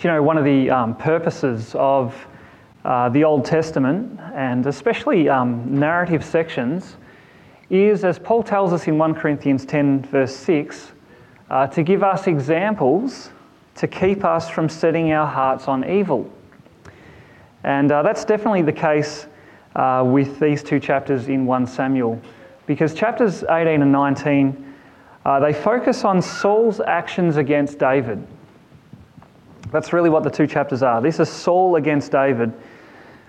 you know, one of the um, purposes of uh, the Old Testament, and especially um, narrative sections, is, as Paul tells us in 1 Corinthians 10, verse 6, uh, to give us examples to keep us from setting our hearts on evil. And uh, that's definitely the case uh, with these two chapters in 1 Samuel, because chapters 18 and 19, uh, they focus on Saul's actions against David. That's really what the two chapters are. This is Saul against David.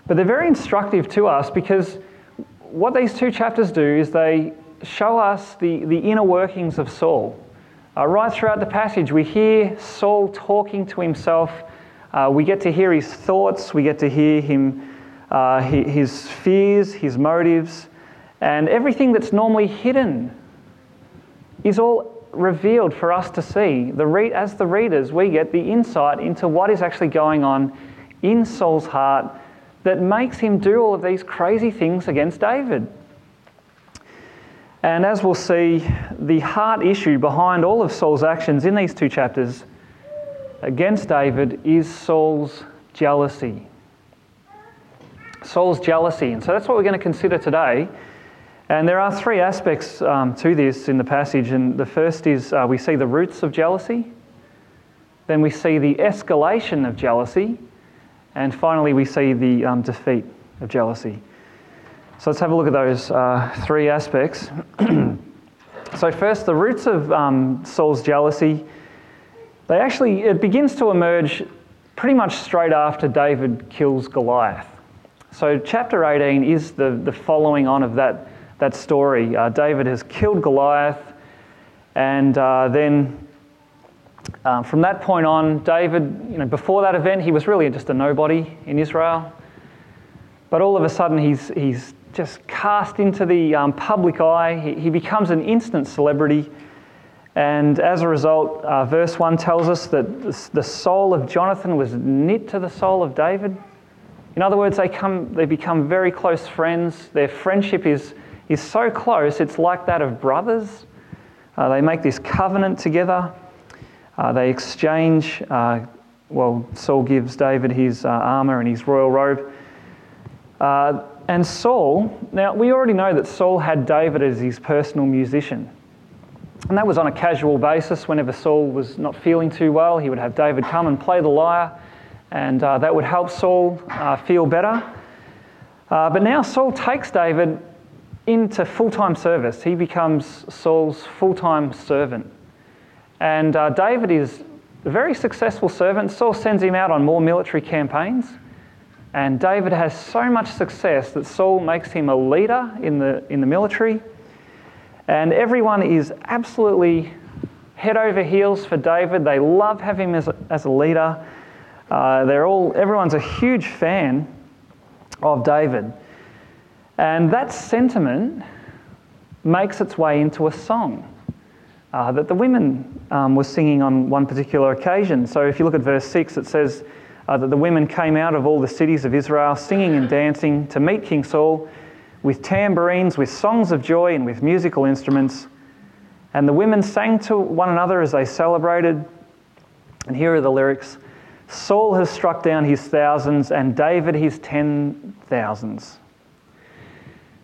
But they're very instructive to us because what these two chapters do is they show us the, the inner workings of Saul. Uh, right throughout the passage, we hear Saul talking to himself. Uh, we get to hear his thoughts, we get to hear him, uh, his fears, his motives, and everything that's normally hidden is all revealed for us to see. The re- as the readers, we get the insight into what is actually going on in Saul's heart that makes him do all of these crazy things against David. And as we'll see, the heart issue behind all of Saul's actions in these two chapters against David is Saul's jealousy. Saul's jealousy. And so that's what we're going to consider today. And there are three aspects um, to this in the passage. And the first is uh, we see the roots of jealousy, then we see the escalation of jealousy, and finally we see the um, defeat of jealousy. So let's have a look at those uh, three aspects. so first, the roots of um, Saul's jealousy. They actually it begins to emerge pretty much straight after David kills Goliath. So chapter 18 is the, the following on of that, that story. Uh, David has killed Goliath, and uh, then um, from that point on, David, you know, before that event, he was really just a nobody in Israel. But all of a sudden, he's, he's just cast into the um, public eye. He, he, becomes an instant celebrity. And as a result, uh, verse 1 tells us that the soul of Jonathan was knit to the soul of David. In other words, they, come, they become very close friends. Their friendship is, is so close, it's like that of brothers. Uh, they make this covenant together. Uh, they exchange, uh, well, Saul gives David his uh, armor and his royal robe. Uh, and Saul, now we already know that Saul had David as his personal musician. And that was on a casual basis. Whenever Saul was not feeling too well, he would have David come and play the lyre, and uh, that would help Saul feel better. But now Saul takes David into full time service. He becomes Saul's full time servant. And uh, David is a very successful servant. Saul sends him out on more military campaigns. And David has so much success that Saul makes him a leader in the, in the military. And everyone is absolutely head over heels for David. They love having him as a, as a leader. Uh, they're all, everyone's a huge fan of David. And that sentiment makes its way into a song uh, that the women um, were singing on one particular occasion. So if you look at verse 6, it says, uh, that the women came out of all the cities of Israel singing and dancing to meet King Saul with tambourines, with songs of joy, and with musical instruments. And the women sang to one another as they celebrated. And here are the lyrics Saul has struck down his thousands, and David his ten thousands.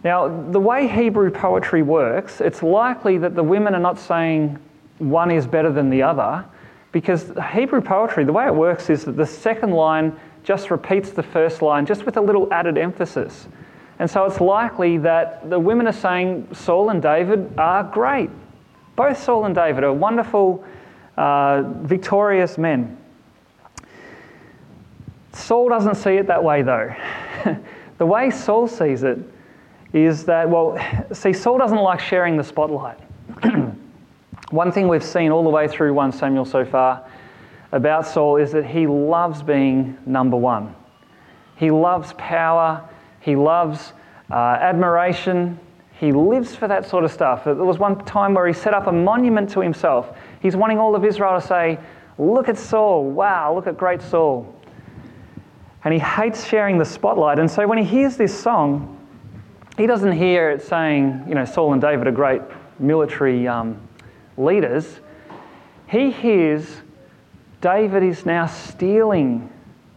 Now, the way Hebrew poetry works, it's likely that the women are not saying one is better than the other, because Hebrew poetry, the way it works is that the second line just repeats the first line, just with a little added emphasis. And so it's likely that the women are saying Saul and David are great. Both Saul and David are wonderful, uh, victorious men. Saul doesn't see it that way, though. the way Saul sees it is that, well, see, Saul doesn't like sharing the spotlight. One thing we've seen all the way through 1 Samuel so far about Saul is that he loves being number one. He loves power, he loves uh, admiration, he lives for that sort of stuff. There was one time where he set up a monument to himself. He's wanting all of Israel to say, Look at Saul, wow, look at great Saul. And he hates sharing the spotlight. And so when he hears this song, he doesn't hear it saying, you know, Saul and David are great military um, leaders, he hears David is now stealing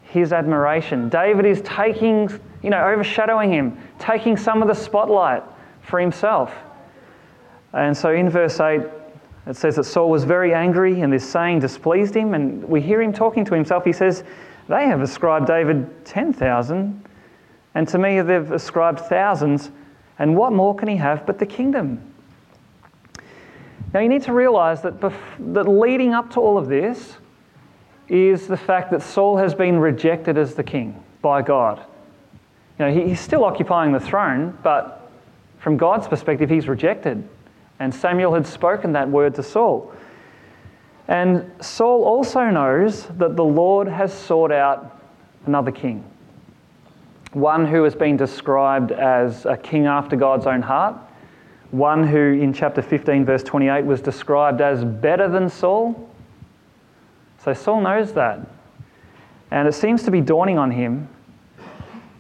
his admiration. David is taking, you know, overshadowing him, taking some of the spotlight for himself. And so in verse 8, it says that Saul was very angry and this saying displeased him. And we hear him talking to himself. He says, They have ascribed David 10,000, and to me they've ascribed thousands. And what more can he have but the kingdom? Now you need to realize that, bef- that leading up to all of this is the fact that Saul has been rejected as the king by God. You know, he's still occupying the throne, but from God's perspective, he's rejected. And Samuel had spoken that word to Saul. And Saul also knows that the Lord has sought out another king, one who has been described as a king after God's own heart, one who in chapter 15, verse 28, was described as better than Saul. So Saul knows that. And it seems to be dawning on him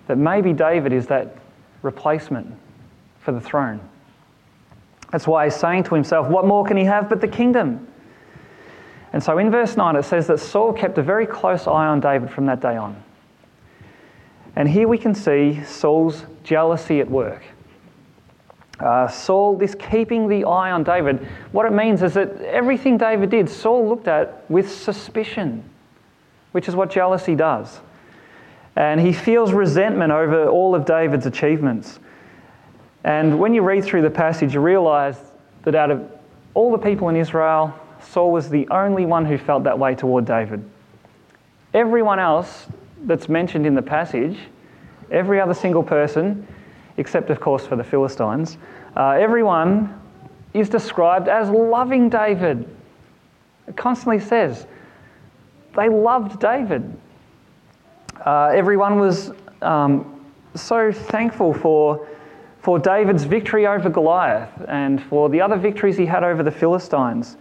that maybe David is that replacement for the throne. That's why he's saying to himself, What more can he have but the kingdom? And so in verse 9, it says that Saul kept a very close eye on David from that day on. And here we can see Saul's jealousy at work. Uh, Saul, this keeping the eye on David, what it means is that everything David did, Saul looked at with suspicion, which is what jealousy does. And he feels resentment over all of David's achievements. And when you read through the passage, you realize that out of all the people in Israel, Saul was the only one who felt that way toward David. Everyone else that's mentioned in the passage, every other single person, except of course for the Philistines, uh, everyone is described as loving David. It constantly says they loved David. Uh, everyone was um, so thankful for for David's victory over Goliath and for the other victories he had over the Philistines.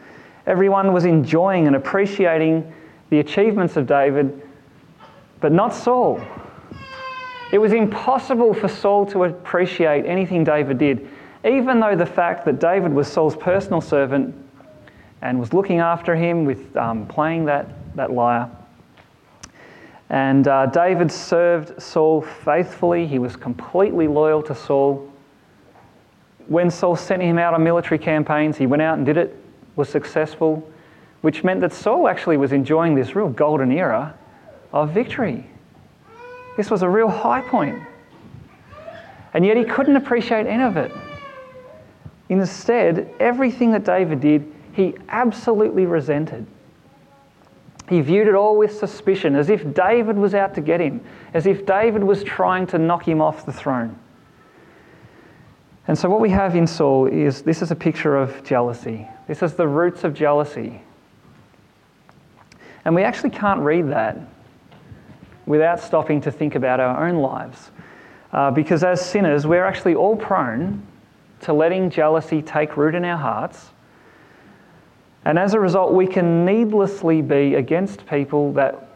Everyone was enjoying and appreciating the achievements of David, but not Saul. It was impossible for Saul to appreciate anything David did, even though the fact that David was Saul's personal servant and was looking after him with um, playing that, that lyre. And uh, David served Saul faithfully. He was completely loyal to Saul. When Saul sent him out on military campaigns, he went out and did it, was successful, which meant that Saul actually was enjoying this real golden era of victory. This was a real high point. And yet he couldn't appreciate any of it. Instead, everything that David did, he absolutely resented. He viewed it all with suspicion, as if David was out to get him, as if David was trying to knock him off the throne. And so, what we have in Saul is this is a picture of jealousy. This is the roots of jealousy. And we actually can't read that without stopping to think about our own lives. Uh, because as sinners, we're actually all prone to letting jealousy take root in our hearts and as a result, we can needlessly be against people that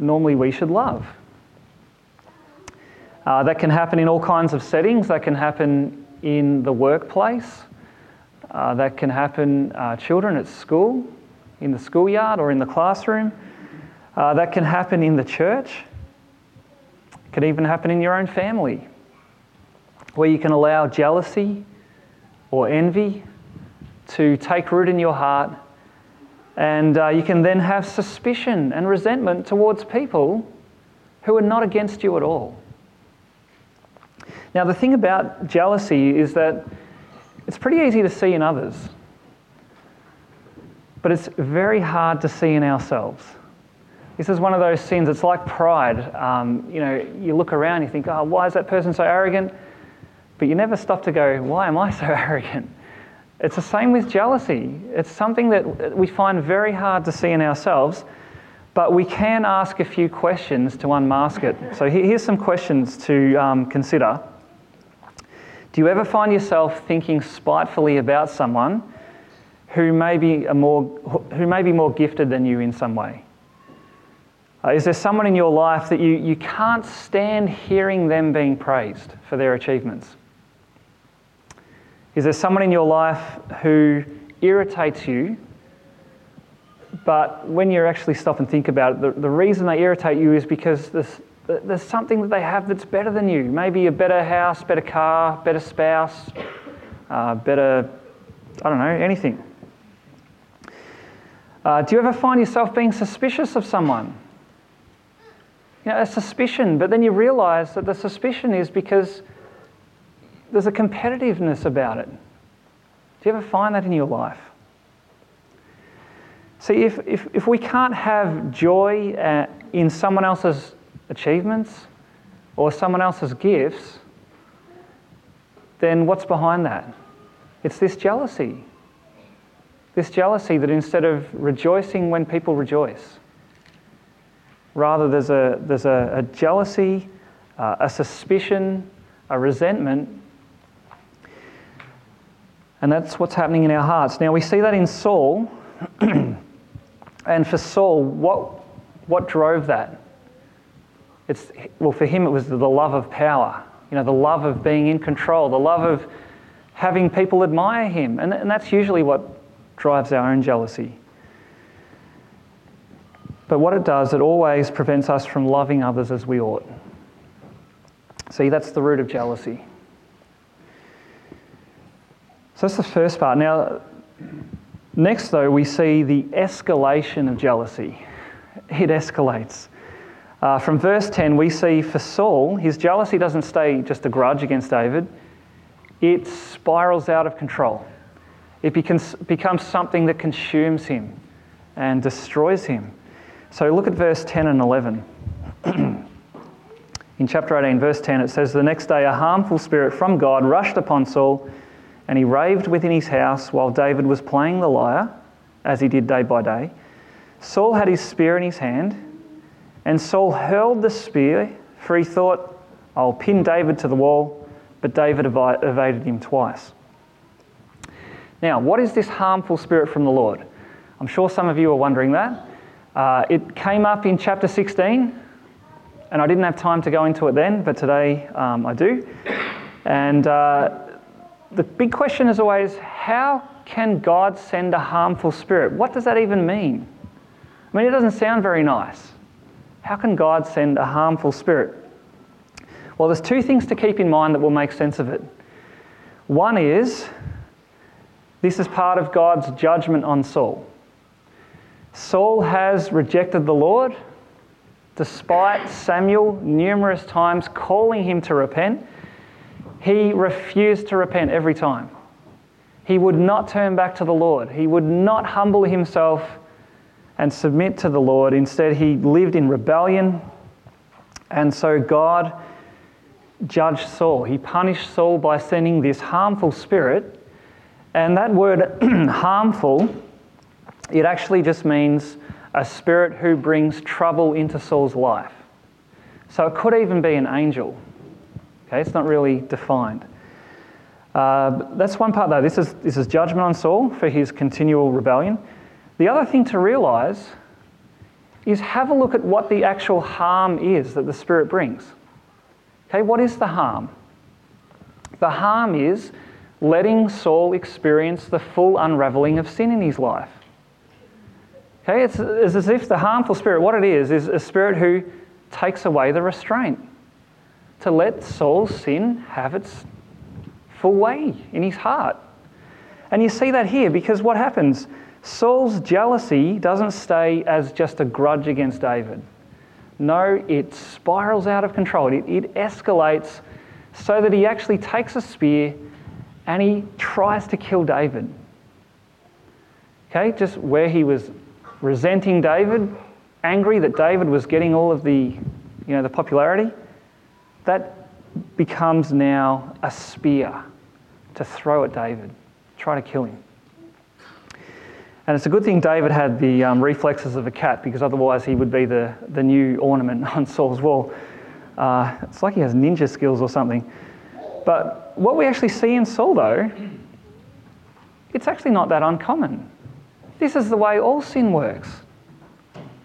normally we should love. Uh, that can happen in all kinds of settings. That can happen in the workplace. Uh, that can happen uh, children at school, in the schoolyard or in the classroom. Uh, that can happen in the church. It can even happen in your own family, where you can allow jealousy or envy to take root in your heart. And uh, you can then have suspicion and resentment towards people who are not against you at all. Now, the thing about jealousy is that it's pretty easy to see in others, but it's very hard to see in ourselves. This is one of those sins. It's like pride. Um, you know, you look around, you think, oh, why is that person so arrogant? But you never stop to go, why am I so arrogant? It's the same with jealousy. It's something that we find very hard to see in ourselves, but we can ask a few questions to unmask it. So here's some questions to um, consider. Do you ever find yourself thinking spitefully about someone who may be, a more, who may be more gifted than you in some way? Uh, is there someone in your life that you, you can't stand hearing them being praised for their achievements? Is there someone in your life who irritates you but when you actually stop and think about it, the, the reason they irritate you is because there's, there's something that they have that's better than you. Maybe a better house, better car, better spouse, uh, better, I don't know, anything. Uh, do you ever find yourself being suspicious of someone? You know, a suspicion, but then you realize that the suspicion is because there's a competitiveness about it. Do you ever find that in your life? See, if, if, if we can't have joy uh, in someone else's achievements or someone else's gifts, then what's behind that? It's this jealousy. This jealousy that instead of rejoicing when people rejoice, rather there's a, there's a, a jealousy, uh, a suspicion, a resentment. And that's what's happening in our hearts. Now we see that in Saul. and for Saul, what, what drove that? It's, well, for him, it was the love of power, you know, the love of being in control, the love of having people admire him. And, and that's usually what drives our own jealousy. But what it does, it always prevents us from loving others as we ought. See, that's the root of jealousy. So that's the first part. Now, next, though, we see the escalation of jealousy. It escalates. Uh, from verse 10, we see for Saul, his jealousy doesn't stay just a grudge against David, it spirals out of control. It becomes, becomes something that consumes him and destroys him. So look at verse 10 and 11. In chapter 18, verse 10, it says, The next day a harmful spirit from God rushed upon Saul, and he raved within his house while David was playing the lyre, as he did day by day. Saul had his spear in his hand and Saul hurled the spear, for he thought, I'll pin David to the wall, but David ev- evaded him twice. Now, what is this harmful spirit from the Lord? I'm sure some of you are wondering that. Uh, it came up in chapter 16, and I didn't have time to go into it then, but today um, I do. And uh, the big question is always how can God send a harmful spirit? What does that even mean? I mean, it doesn't sound very nice. How can God send a harmful spirit? Well, there's two things to keep in mind that will make sense of it. One is this is part of God's judgment on Saul. Saul has rejected the Lord despite Samuel numerous times calling him to repent. He refused to repent every time. He would not turn back to the Lord. He would not humble himself and submit to the Lord. Instead, he lived in rebellion. And so God judged Saul. He punished Saul by sending this harmful spirit. And that word harmful, it actually just means a spirit who brings trouble into Saul's life. So it could even be an angel. Okay, it's not really defined. Uh, that's one part though. This is, this is judgment on Saul for his continual rebellion. The other thing to realize is have a look at what the actual harm is that the Spirit brings. Okay, what is the harm? The harm is letting Saul experience the full unraveling of sin in his life. Okay, it's, it's as if the harmful spirit, what it is, is a spirit who takes away the restraint. To let Saul's sin have its full way in his heart. And you see that here because what happens? Saul's jealousy doesn't stay as just a grudge against David. No, it spirals out of control. It, it escalates so that he actually takes a spear and he tries to kill David. Okay, just where he was resenting David, angry that David was getting all of the, you know, the popularity, that becomes now a spear to throw at David, try to kill him. And it's a good thing David had the um, reflexes of a cat because otherwise he would be the, the new ornament on Saul's wall. Uh, it's like he has ninja skills or something. But what we actually see in Saul, though, it's actually not that uncommon. This is the way all sin works.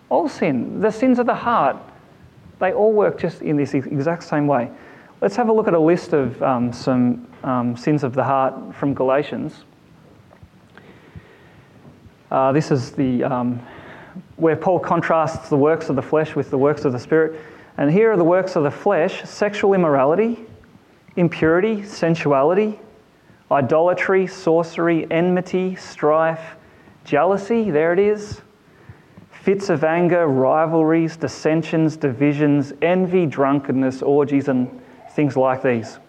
All sin, the sins of the heart, they all work just in this exact same way. Let's have a look at a list of um, some um, sins of the heart from Galatians. Uh, this is the um, where Paul contrasts the works of the flesh with the works of the Spirit. And here are the works of the flesh sexual immorality, impurity, sensuality, idolatry, sorcery, enmity, strife, jealousy, there it is, fits of anger, rivalries, dissensions, divisions, envy, drunkenness, orgies, and things like these.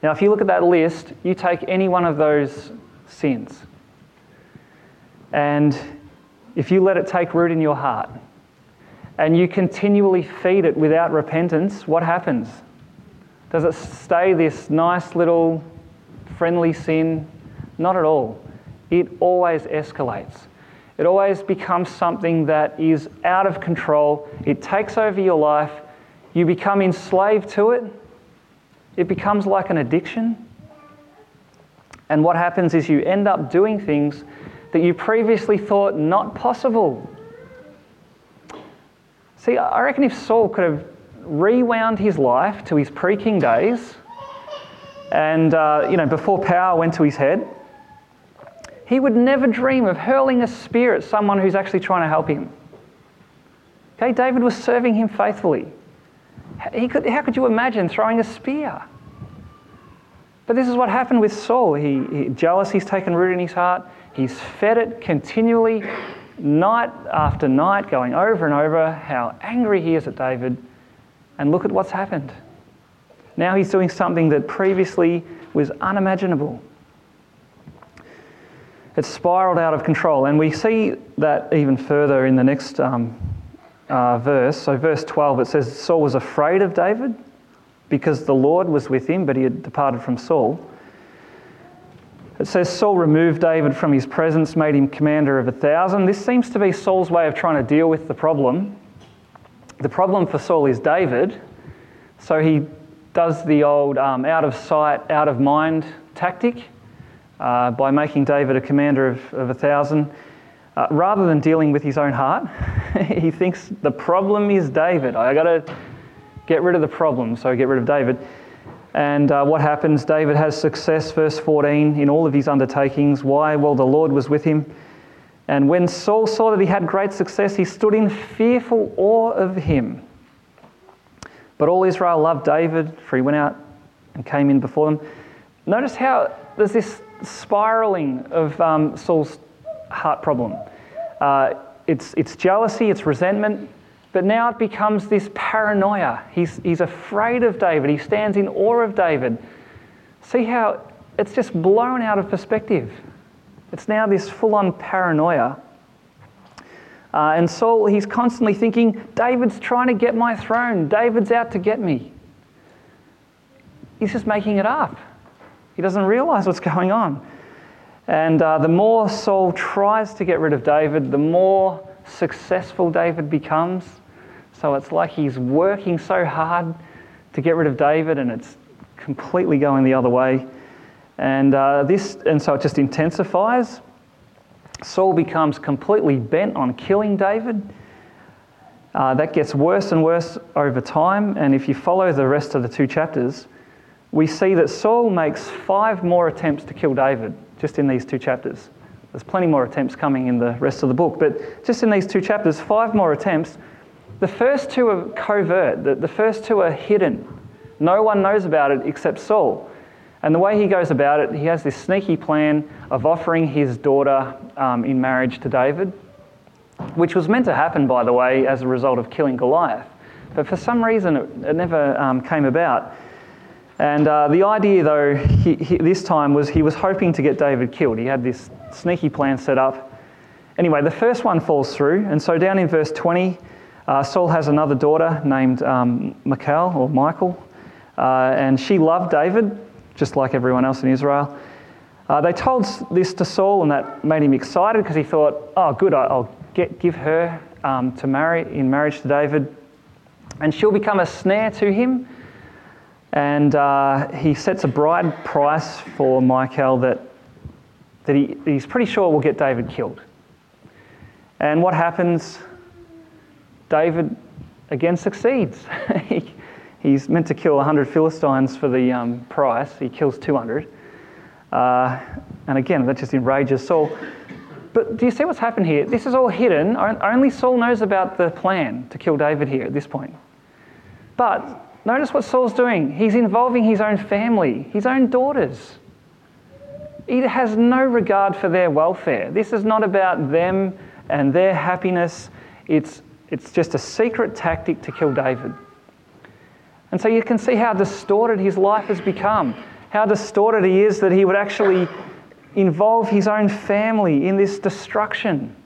Now, if you look at that list, you take any one of those sins, and if you let it take root in your heart, and you continually feed it without repentance, what happens? Does it stay this nice little friendly sin? Not at all. It always escalates. It always becomes something that is out of control. It takes over your life. You become enslaved to it. It becomes like an addiction. And what happens is you end up doing things that you previously thought not possible. See, I reckon if Saul could have rewound his life to his pre king days, and uh, you know, before power went to his head, he would never dream of hurling a spear at someone who's actually trying to help him. Okay, David was serving him faithfully. He could, how could you imagine throwing a spear? But this is what happened with Saul. He, he, jealousy's taken root in his heart. He's fed it continually, night after night, going over and over how angry he is at David. And look at what's happened. Now he's doing something that previously was unimaginable it's spiraled out of control. And we see that even further in the next um, uh, verse. So, verse 12, it says Saul was afraid of David because the Lord was with him, but he had departed from Saul. It says Saul removed David from his presence, made him commander of a thousand. This seems to be Saul's way of trying to deal with the problem. The problem for Saul is David, so he does the old um, out of sight, out of mind tactic uh, by making David a commander of, of a thousand. Uh, rather than dealing with his own heart, he thinks the problem is David. I got to get rid of the problem, so get rid of David. And uh, what happens? David has success, verse 14, in all of his undertakings. Why? Well, the Lord was with him. And when Saul saw that he had great success, he stood in fearful awe of him. But all Israel loved David, for he went out and came in before them. Notice how there's this spiraling of um, Saul's heart problem. Uh, it's, it's jealousy, it's resentment, but now it becomes this paranoia. He's, he's afraid of David, he stands in awe of David. See how it's just blown out of perspective. It's now this full on paranoia. Uh, and Saul, he's constantly thinking, David's trying to get my throne. David's out to get me. He's just making it up. He doesn't realize what's going on. And uh, the more Saul tries to get rid of David, the more successful David becomes. So it's like he's working so hard to get rid of David, and it's completely going the other way. And uh, this, and so it just intensifies. Saul becomes completely bent on killing David. Uh, that gets worse and worse over time. And if you follow the rest of the two chapters, we see that Saul makes five more attempts to kill David just in these two chapters. There's plenty more attempts coming in the rest of the book, but just in these two chapters, five more attempts. The first two are covert, the, the first two are hidden. No one knows about it except Saul. And the way he goes about it, he has this sneaky plan of offering his daughter um, in marriage to David, which was meant to happen, by the way, as a result of killing Goliath. But for some reason, it, it never um, came about. And uh, the idea, though, he, he, this time was he was hoping to get David killed. He had this sneaky plan set up. Anyway, the first one falls through. And so, down in verse 20, uh, Saul has another daughter named um, Michal or Michael. Uh, and she loved David, just like everyone else in Israel. Uh, they told this to Saul, and that made him excited because he thought, oh, good, I'll get, give her um, to marry in marriage to David. And she'll become a snare to him and uh, he sets a bride price for Michael that, that he, he's pretty sure will get David killed. And what happens? David again succeeds. he, he's meant to kill 100 Philistines for the um, price, he kills 200. Uh, and again, that just enrages Saul. But do you see what's happened here? This is all hidden. Only Saul knows about the plan to kill David here at this point. But notice what Saul's doing. He's involving his own family, his own daughters. He has no regard for their welfare. This is not about them and their happiness. It's, it's just a secret tactic to kill David. And so you can see how distorted his life has become, how distorted he is that he would actually involve his own family in this destruction.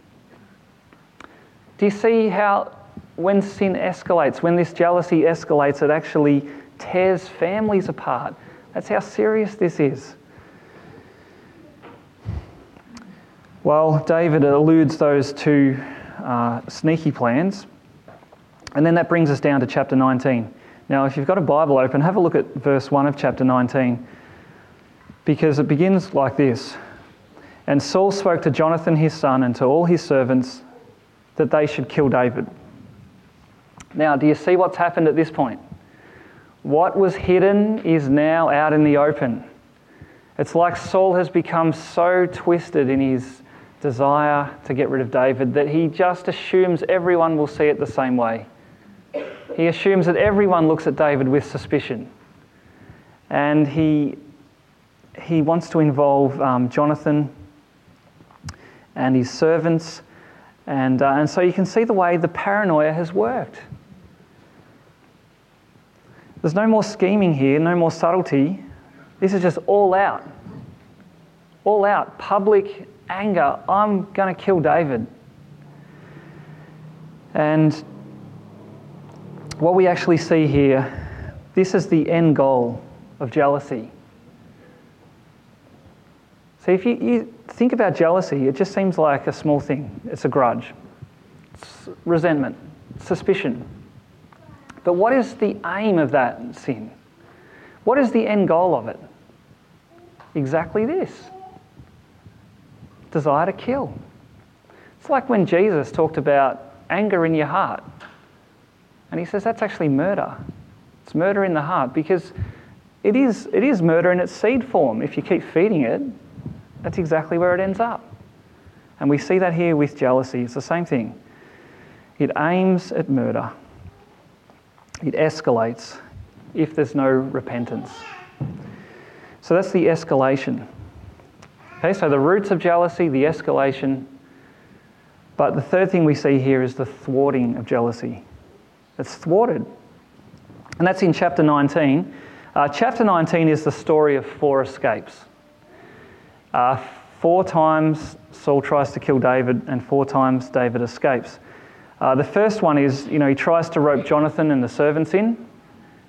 Do you see how when sin escalates, when this jealousy escalates, it actually tears families apart? That's how serious this is. Well, David eludes those two uh, sneaky plans. And then that brings us down to chapter 19. Now, if you've got a Bible open, have a look at verse 1 of chapter 19, because it begins like this And Saul spoke to Jonathan his son and to all his servants that they should kill David. Now, do you see what's happened at this point? What was hidden is now out in the open. It's like Saul has become so twisted in his desire to get rid of David that he just assumes everyone will see it the same way. He assumes that everyone looks at David with suspicion. And he, he wants to involve um, Jonathan and his servants. And, uh, and so you can see the way the paranoia has worked. There's no more scheming here, no more subtlety. This is just all out. All out, public anger, I'm going to kill David. And what we actually see here, this is the end goal of jealousy. See, if you, you think about jealousy, it just seems like a small thing. It's a grudge, it's resentment, suspicion. But what is the aim of that sin? What is the end goal of it? Exactly this desire to kill. It's like when Jesus talked about anger in your heart. And he says that's actually murder. It's murder in the heart because it is, it is murder in its seed form. If you keep feeding it, that's exactly where it ends up. And we see that here with jealousy. It's the same thing. It aims at murder, it escalates if there's no repentance. So that's the escalation. Okay, so the roots of jealousy, the escalation. But the third thing we see here is the thwarting of jealousy. It's thwarted. And that's in chapter 19. Uh, chapter 19 is the story of four escapes. Uh, four times Saul tries to kill David, and four times David escapes. Uh, the first one is, you know, he tries to rope Jonathan and the servants in.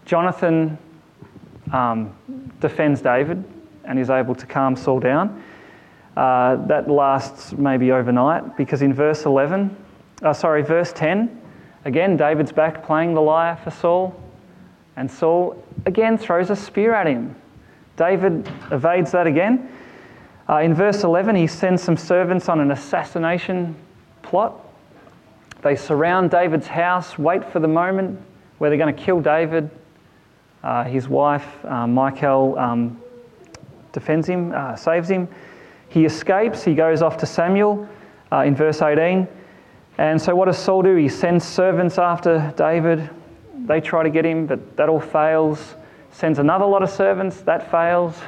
Jonathan um, defends David and is able to calm Saul down. Uh, that lasts maybe overnight because in verse 11, uh, sorry, verse 10, again, David's back playing the lyre for Saul, and Saul again throws a spear at him. David evades that again. Uh, in verse 11, he sends some servants on an assassination plot. They surround David's house, wait for the moment where they're going to kill David. Uh, his wife, uh, Michal, um, defends him, uh, saves him. He escapes, he goes off to Samuel uh, in verse 18. And so, what does Saul do? He sends servants after David. They try to get him, but that all fails. Sends another lot of servants, that fails.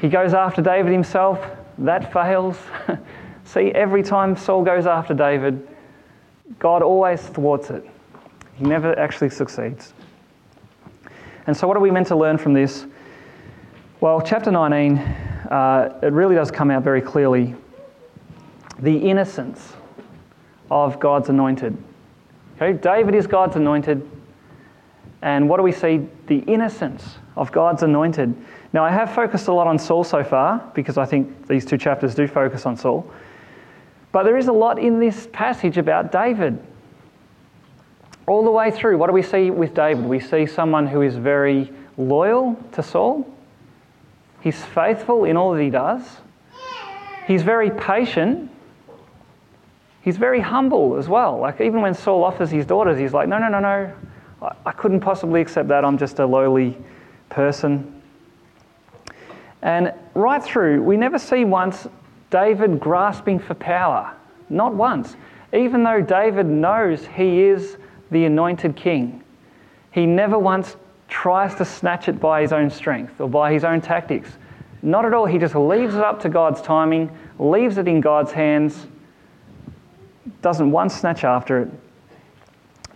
He goes after David himself, that fails. See, every time Saul goes after David, God always thwarts it. He never actually succeeds. And so, what are we meant to learn from this? Well, chapter 19 uh, it really does come out very clearly the innocence of God's anointed. Okay, David is God's anointed. And what do we see? The innocence of God's anointed. Now, I have focused a lot on Saul so far because I think these two chapters do focus on Saul. But there is a lot in this passage about David. All the way through, what do we see with David? We see someone who is very loyal to Saul, He's faithful in all that he does. He's very patient. He's very humble as well. Like, even when Saul offers his daughters, he's like, no, no, no, no. I couldn't possibly accept that. I'm just a lowly person. And right through, we never see once David grasping for power. Not once. Even though David knows he is the anointed king, he never once tries to snatch it by his own strength or by his own tactics. Not at all. He just leaves it up to God's timing, leaves it in God's hands, doesn't once snatch after it.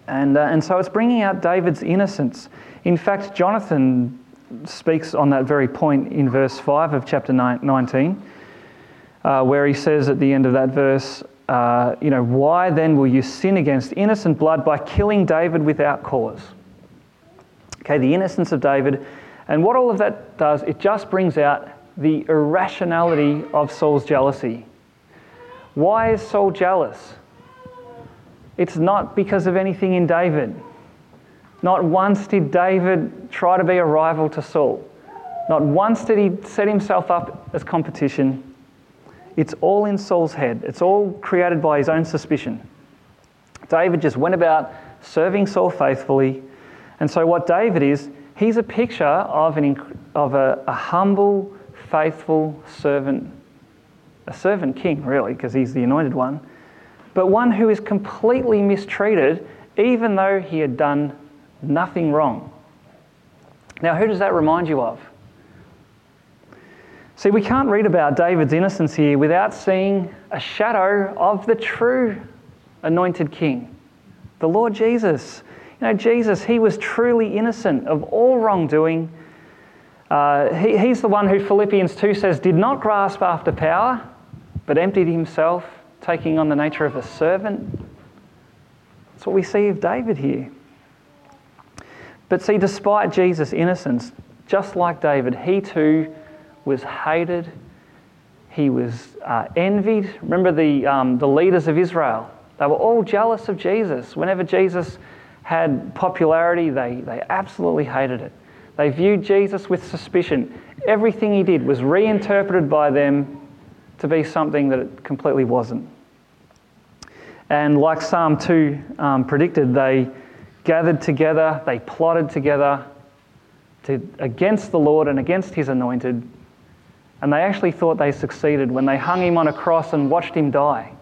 And, uh, and so it's bringing out David's innocence. In fact, Jonathan speaks on that very point in verse 5 of chapter 19, uh, where he says at the end of that verse, uh, you know, why then will you sin against innocent blood by killing David without cause? Okay, the innocence of David. And what all of that does, it just brings out the irrationality of Saul's jealousy. Why is Saul jealous? It's not because of anything in David. Not once did David try to be a rival to Saul. Not once did he set himself up as competition. It's all in Saul's head, it's all created by his own suspicion. David just went about serving Saul faithfully. And so, what David is, he's a picture of, an, of a, a humble, faithful servant, a servant king, really, because he's the anointed one, but one who is completely mistreated, even though he had done nothing wrong. Now, who does that remind you of? See, we can't read about David's innocence here without seeing a shadow of the true anointed king, the Lord Jesus. You know, Jesus, he was truly innocent of all wrongdoing. Uh, he, he's the one who Philippians 2 says did not grasp after power, but emptied himself, taking on the nature of a servant. That's what we see of David here. But see, despite Jesus' innocence, just like David, he too was hated. He was uh, envied. Remember the, um, the leaders of Israel? They were all jealous of Jesus. Whenever Jesus had popularity, they, they absolutely hated it. They viewed Jesus with suspicion. Everything he did was reinterpreted by them to be something that it completely wasn't. And like Psalm 2 um, predicted, they gathered together, they plotted together to, against the Lord and against his anointed. And they actually thought they succeeded when they hung him on a cross and watched him die.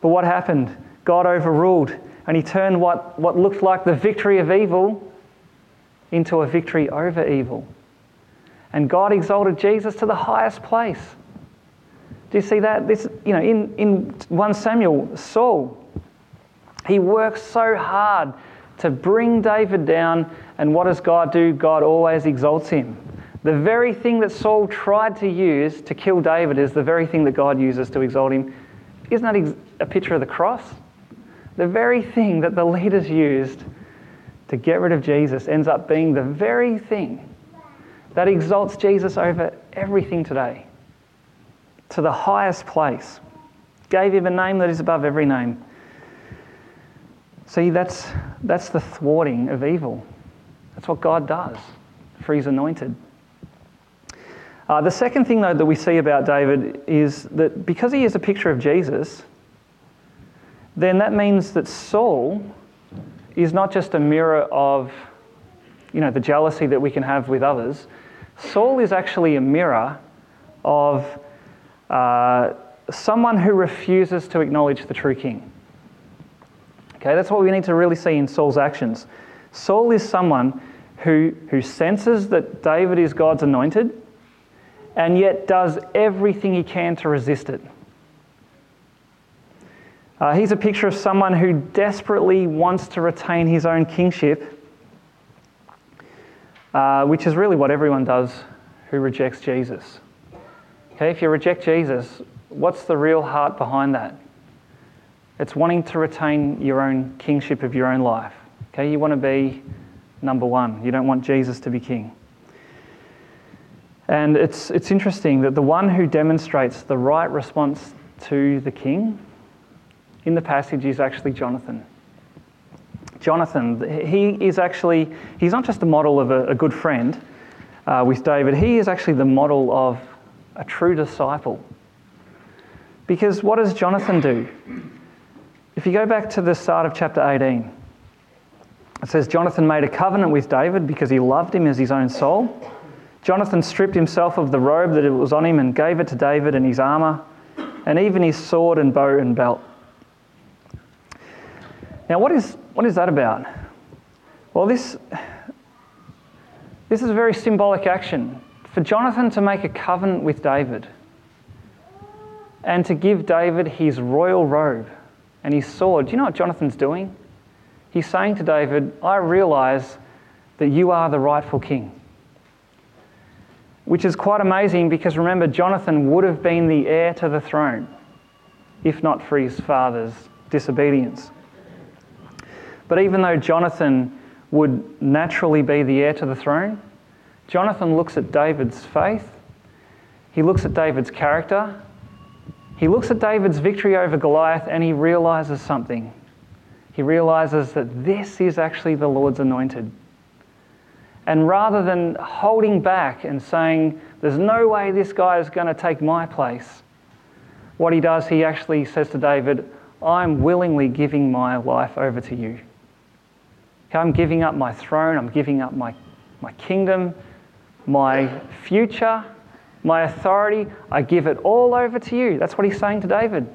But what happened? God overruled and he turned what, what looked like the victory of evil into a victory over evil. And God exalted Jesus to the highest place. Do you see that? This, you know, in, in 1 Samuel, Saul he works so hard to bring David down, and what does God do? God always exalts him. The very thing that Saul tried to use to kill David is the very thing that God uses to exalt him. Isn't that a picture of the cross? The very thing that the leaders used to get rid of Jesus ends up being the very thing that exalts Jesus over everything today to the highest place. Gave him a name that is above every name. See, that's, that's the thwarting of evil. That's what God does for his anointed. Uh, the second thing, though, that we see about David is that because he is a picture of Jesus, then that means that Saul is not just a mirror of you know, the jealousy that we can have with others. Saul is actually a mirror of uh, someone who refuses to acknowledge the true king. Okay, that's what we need to really see in Saul's actions. Saul is someone who, who senses that David is God's anointed and yet does everything he can to resist it. Uh, he's a picture of someone who desperately wants to retain his own kingship, uh, which is really what everyone does who rejects Jesus. Okay, if you reject Jesus, what's the real heart behind that? It's wanting to retain your own kingship of your own life. Okay, you want to be number one. You don't want Jesus to be king. And it's, it's interesting that the one who demonstrates the right response to the king in the passage is actually Jonathan. Jonathan, he is actually, he's not just a model of a, a good friend uh, with David, he is actually the model of a true disciple. Because what does Jonathan do? If you go back to the start of chapter 18, it says Jonathan made a covenant with David because he loved him as his own soul Jonathan stripped himself of the robe that was on him and gave it to David and his armour, and even his sword and bow and belt. Now, what is, what is that about? Well, this, this is a very symbolic action. For Jonathan to make a covenant with David and to give David his royal robe and his sword, do you know what Jonathan's doing? He's saying to David, I realize that you are the rightful king. Which is quite amazing because remember, Jonathan would have been the heir to the throne if not for his father's disobedience. But even though Jonathan would naturally be the heir to the throne, Jonathan looks at David's faith, he looks at David's character, he looks at David's victory over Goliath, and he realizes something. He realizes that this is actually the Lord's anointed. And rather than holding back and saying, There's no way this guy is going to take my place, what he does, he actually says to David, I'm willingly giving my life over to you. I'm giving up my throne, I'm giving up my, my kingdom, my future, my authority. I give it all over to you. That's what he's saying to David.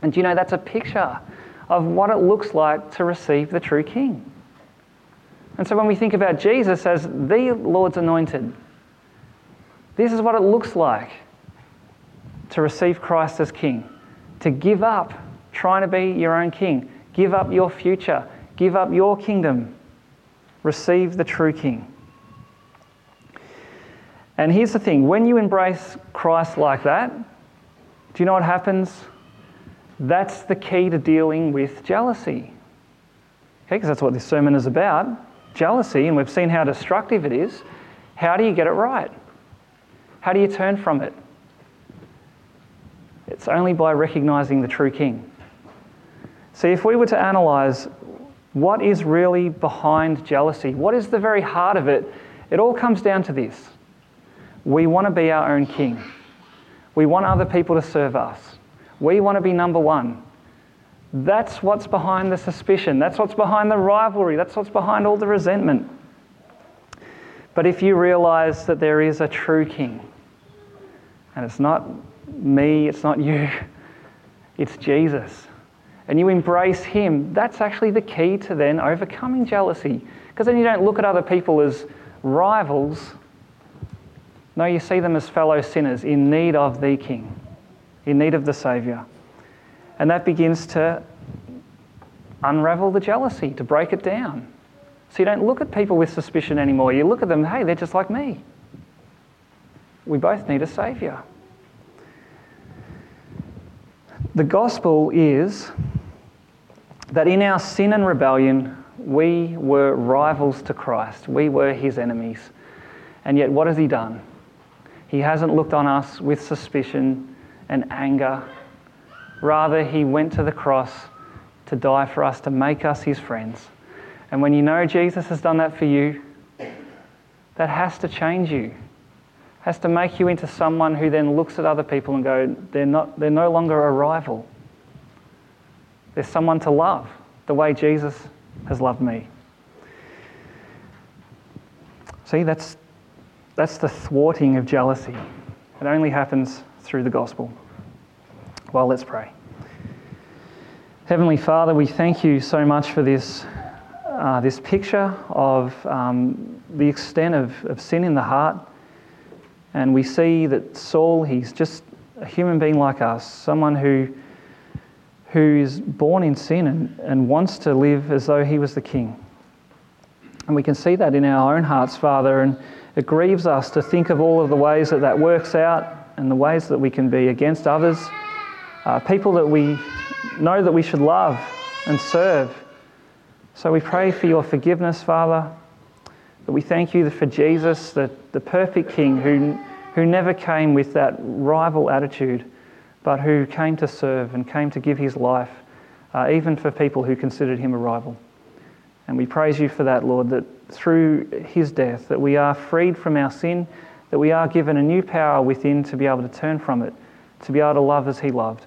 And do you know, that's a picture of what it looks like to receive the true king. And so when we think about Jesus as the Lord's anointed, this is what it looks like to receive Christ as king, to give up trying to be your own king, give up your future, give up your kingdom, receive the true king. And here's the thing when you embrace Christ like that, do you know what happens? That's the key to dealing with jealousy. Okay, because that's what this sermon is about jealousy, and we've seen how destructive it is. How do you get it right? How do you turn from it? It's only by recognizing the true King. See, if we were to analyze what is really behind jealousy, what is the very heart of it, it all comes down to this. We want to be our own king. We want other people to serve us. We want to be number one. That's what's behind the suspicion. That's what's behind the rivalry. That's what's behind all the resentment. But if you realize that there is a true king, and it's not me, it's not you, it's Jesus, and you embrace him, that's actually the key to then overcoming jealousy. Because then you don't look at other people as rivals. No, you see them as fellow sinners in need of the king, in need of the Saviour. And that begins to unravel the jealousy, to break it down. So you don't look at people with suspicion anymore. You look at them, hey, they're just like me. We both need a Saviour. The gospel is that in our sin and rebellion, we were rivals to Christ. We were his enemies. And yet, what has he done? He hasn't looked on us with suspicion and anger Rather, he went to the cross to die for us, to make us his friends. And when you know Jesus has done that for you, that has to change you. Has to make you into someone who then looks at other people and go, they're, not, they're no longer a rival. There's someone to love the way Jesus has loved me. See, that's, that's the thwarting of jealousy. It only happens through the gospel. Well, let's pray. Heavenly Father, we thank you so much for this, uh, this picture of um, the extent of, of sin in the heart. And we see that Saul, he's just a human being like us, someone who, who is born in sin and, and wants to live as though he was the king. And we can see that in our own hearts, Father, and it grieves us to think of all of the ways that that works out and the ways that we can be against others uh, people that we know that we should love and serve. So we pray for your forgiveness, Father. That we thank you for Jesus, the, the perfect King who, who never came with that rival attitude, but who came to serve and came to give his life, uh, even for people who considered him a rival. And we praise you for that, Lord, that through his death, that we are freed from our sin, that we are given a new power within to be able to turn from it, to be able to love as he loved.